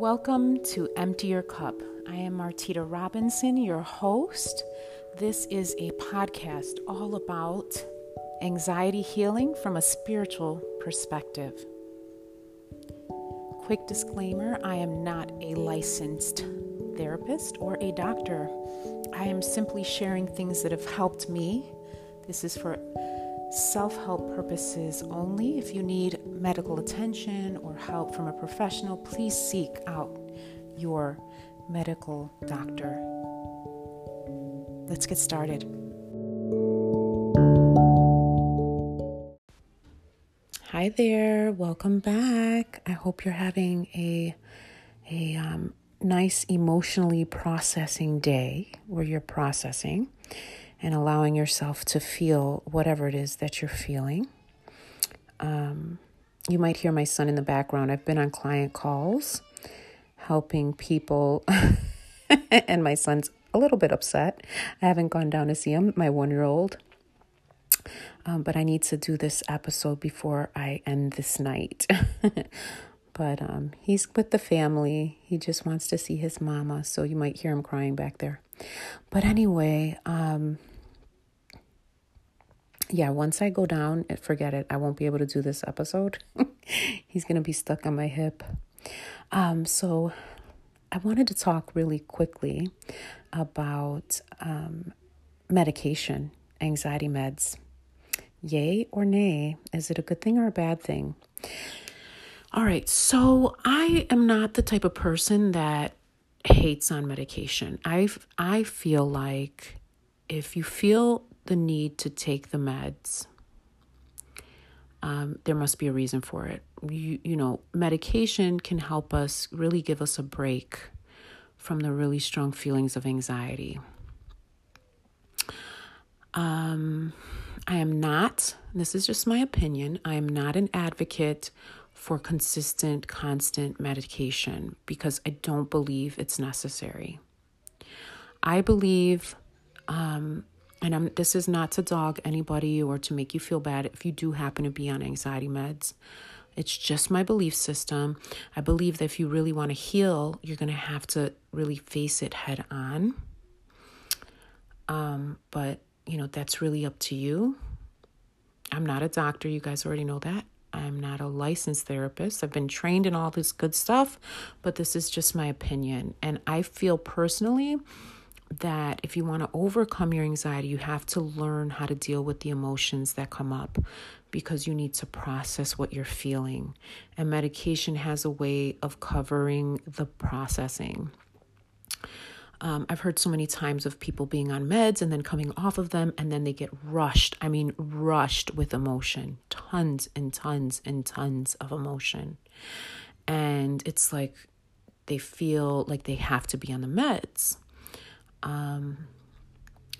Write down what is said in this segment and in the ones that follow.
Welcome to Empty Your Cup. I am Martita Robinson, your host. This is a podcast all about anxiety healing from a spiritual perspective. Quick disclaimer I am not a licensed therapist or a doctor. I am simply sharing things that have helped me. This is for self help purposes only. If you need medical attention or help from a professional, please seek out your medical doctor. Let's get started. Hi there, welcome back. I hope you're having a a um, nice emotionally processing day where you're processing and allowing yourself to feel whatever it is that you're feeling. Um, you might hear my son in the background. I've been on client calls helping people, and my son's a little bit upset. I haven't gone down to see him, my one year old. Um, but I need to do this episode before I end this night. but um, he's with the family. He just wants to see his mama, so you might hear him crying back there. But anyway, um, yeah, once I go down, eh, forget it. I won't be able to do this episode. He's going to be stuck on my hip. Um, so I wanted to talk really quickly about um, medication, anxiety meds. Yay or nay? Is it a good thing or a bad thing? All right, so I am not the type of person that hates on medication. I I feel like if you feel the need to take the meds, um, there must be a reason for it. You, you know, medication can help us really give us a break from the really strong feelings of anxiety. Um, I am not, this is just my opinion, I am not an advocate for consistent, constant medication because I don't believe it's necessary. I believe um, and I'm, this is not to dog anybody or to make you feel bad if you do happen to be on anxiety meds. It's just my belief system. I believe that if you really want to heal, you're going to have to really face it head on. Um, but, you know, that's really up to you. I'm not a doctor. You guys already know that. I'm not a licensed therapist. I've been trained in all this good stuff, but this is just my opinion. And I feel personally that if you want to overcome your anxiety, you have to learn how to deal with the emotions that come up because you need to process what you're feeling. And medication has a way of covering the processing. Um, I've heard so many times of people being on meds and then coming off of them and then they get rushed. I mean, rushed with emotion, tons and tons and tons of emotion. And it's like they feel like they have to be on the meds um,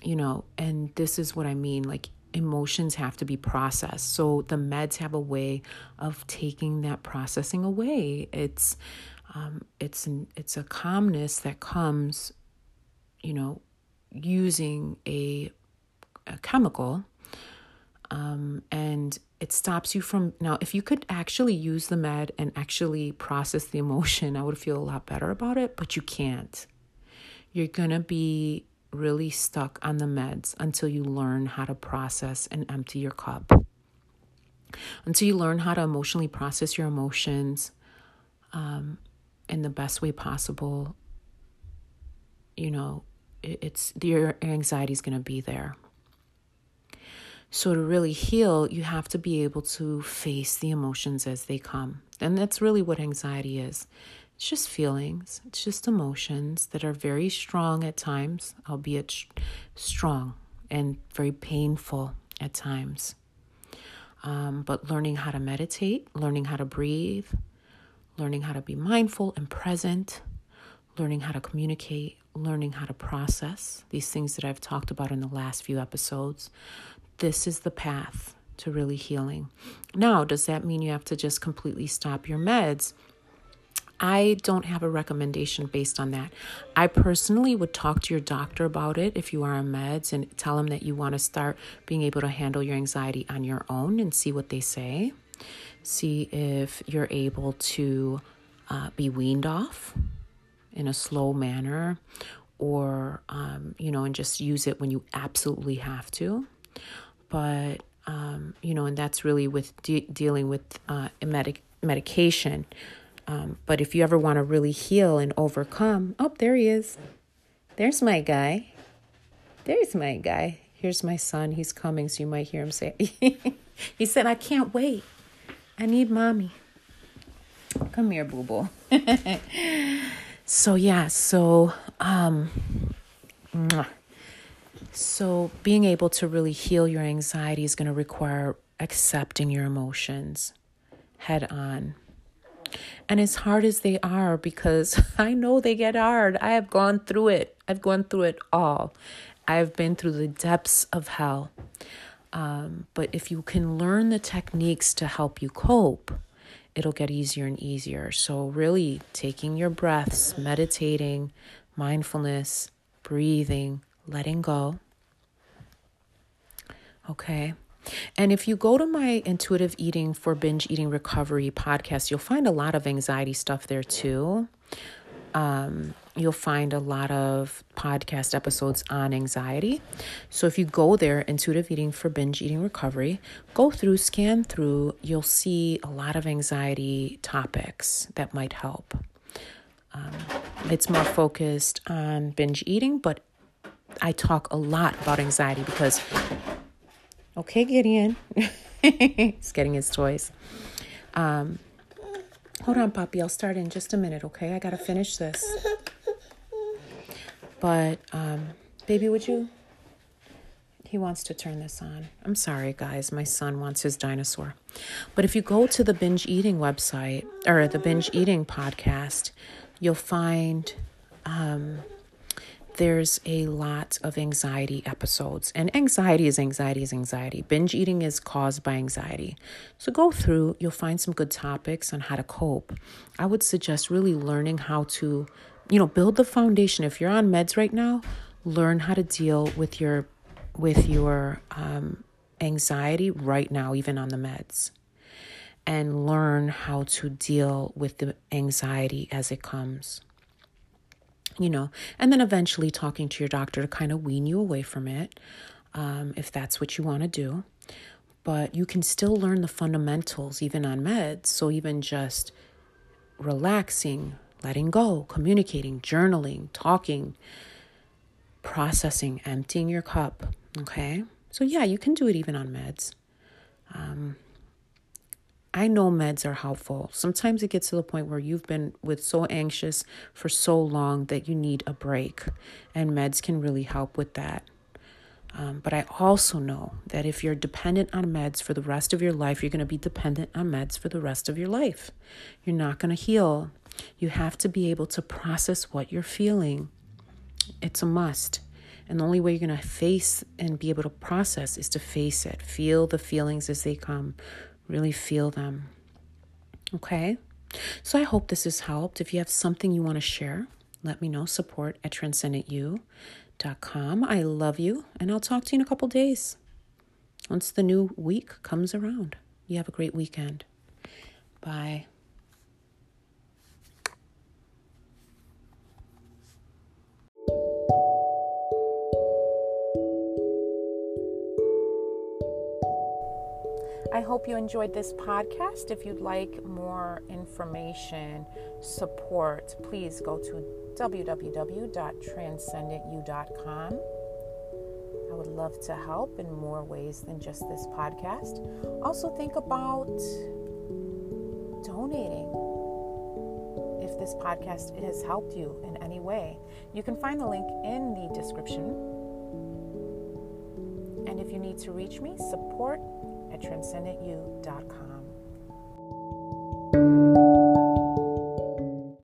you know, and this is what I mean like emotions have to be processed. So the meds have a way of taking that processing away. It's um, it's an, it's a calmness that comes, you know, using a, a chemical, um, and it stops you from now. If you could actually use the med and actually process the emotion, I would feel a lot better about it. But you can't you're going to be really stuck on the meds until you learn how to process and empty your cup. Until you learn how to emotionally process your emotions um, in the best way possible, you know, it's your anxiety is going to be there. So, to really heal, you have to be able to face the emotions as they come. And that's really what anxiety is it's just feelings, it's just emotions that are very strong at times, albeit sh- strong and very painful at times. Um, but learning how to meditate, learning how to breathe, learning how to be mindful and present, learning how to communicate, learning how to process these things that I've talked about in the last few episodes. This is the path to really healing. Now, does that mean you have to just completely stop your meds? I don't have a recommendation based on that. I personally would talk to your doctor about it if you are on meds and tell them that you want to start being able to handle your anxiety on your own and see what they say. See if you're able to uh, be weaned off in a slow manner or, um, you know, and just use it when you absolutely have to. But, um, you know, and that's really with de- dealing with uh, medic- medication. Um, but if you ever want to really heal and overcome, oh, there he is. There's my guy. There's my guy. Here's my son. He's coming, so you might hear him say, He said, I can't wait. I need mommy. Come here, boo boo. so, yeah, so, um, so being able to really heal your anxiety is going to require accepting your emotions head on. And as hard as they are, because I know they get hard, I have gone through it. I've gone through it all. I've been through the depths of hell. Um, but if you can learn the techniques to help you cope, it'll get easier and easier. So, really taking your breaths, meditating, mindfulness, breathing, letting go. Okay. And if you go to my intuitive eating for binge eating recovery podcast, you'll find a lot of anxiety stuff there too. Um, you'll find a lot of podcast episodes on anxiety. So if you go there, intuitive eating for binge eating recovery, go through, scan through, you'll see a lot of anxiety topics that might help. Um, it's more focused on binge eating, but I talk a lot about anxiety because, okay, Gideon, he's getting his toys. Um, hold on, Poppy, I'll start in just a minute, okay? I gotta finish this. But, um, baby, would you? He wants to turn this on. I'm sorry, guys. My son wants his dinosaur. But if you go to the binge eating website or the binge eating podcast, you'll find um, there's a lot of anxiety episodes. And anxiety is anxiety is anxiety. Binge eating is caused by anxiety. So go through, you'll find some good topics on how to cope. I would suggest really learning how to you know, build the foundation. If you're on meds right now, learn how to deal with your with your um, anxiety right now, even on the meds, and learn how to deal with the anxiety as it comes. You know, and then eventually talking to your doctor to kind of wean you away from it, um, if that's what you want to do. But you can still learn the fundamentals even on meds. So even just relaxing, letting go, communicating, journaling, talking, processing, emptying your cup. Okay. So, yeah, you can do it even on meds. Um, I know meds are helpful. Sometimes it gets to the point where you've been with so anxious for so long that you need a break, and meds can really help with that. Um, but I also know that if you're dependent on meds for the rest of your life, you're going to be dependent on meds for the rest of your life. You're not going to heal you have to be able to process what you're feeling. It's a must. And the only way you're going to face and be able to process is to face it. Feel the feelings as they come. Really feel them. Okay? So I hope this has helped. If you have something you want to share, let me know. Support at transcendentyou.com. I love you, and I'll talk to you in a couple days. Once the new week comes around, you have a great weekend. Bye. I hope you enjoyed this podcast. If you'd like more information, support, please go to www.transcendentyou.com. I would love to help in more ways than just this podcast. Also, think about donating if this podcast has helped you in any way. You can find the link in the description. And if you need to reach me, support at transcendentyou.com.